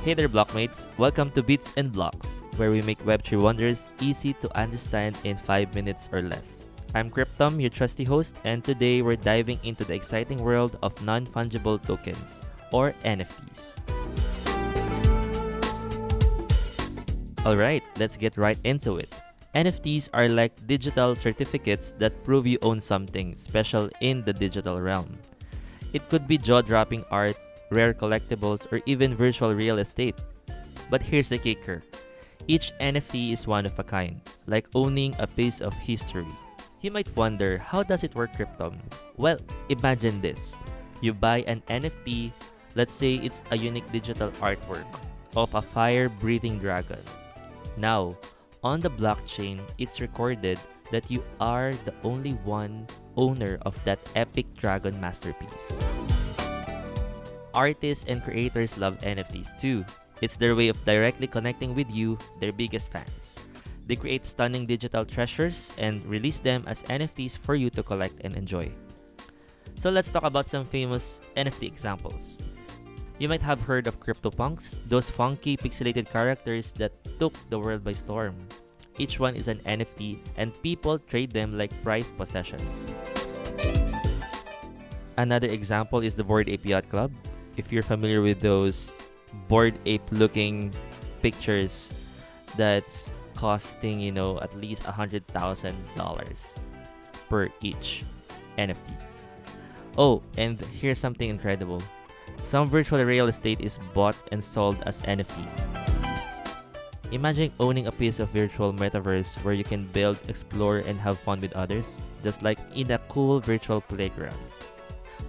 Hey there, blockmates! Welcome to Bits and Blocks, where we make Web3 wonders easy to understand in 5 minutes or less. I'm Cryptom, your trusty host, and today we're diving into the exciting world of non fungible tokens, or NFTs. Alright, let's get right into it. NFTs are like digital certificates that prove you own something special in the digital realm. It could be jaw dropping art, rare collectibles, or even virtual real estate. But here's the kicker each NFT is one of a kind, like owning a piece of history. You might wonder, how does it work, Cryptom? Well, imagine this. You buy an NFT, let's say it's a unique digital artwork of a fire breathing dragon. Now, on the blockchain, it's recorded that you are the only one owner of that epic dragon masterpiece. Artists and creators love NFTs too. It's their way of directly connecting with you, their biggest fans. They create stunning digital treasures and release them as NFTs for you to collect and enjoy. So let's talk about some famous NFT examples. You might have heard of CryptoPunks, those funky pixelated characters that took the world by storm. Each one is an NFT and people trade them like prized possessions. Another example is the Bored Ape Yacht Club. If you're familiar with those Bored Ape looking pictures that's costing, you know, at least a $100,000 per each NFT. Oh, and here's something incredible. Some virtual real estate is bought and sold as NFTs. Imagine owning a piece of virtual metaverse where you can build, explore, and have fun with others, just like in a cool virtual playground.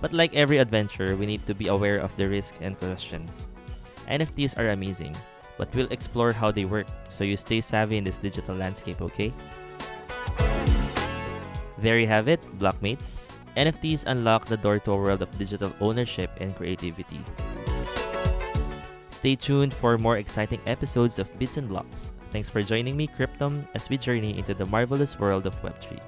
But like every adventure, we need to be aware of the risks and questions. NFTs are amazing, but we'll explore how they work so you stay savvy in this digital landscape, okay? There you have it, blockmates. NFTs unlock the door to a world of digital ownership and creativity. Stay tuned for more exciting episodes of Bits and Blocks. Thanks for joining me, Cryptom, as we journey into the marvelous world of Web3.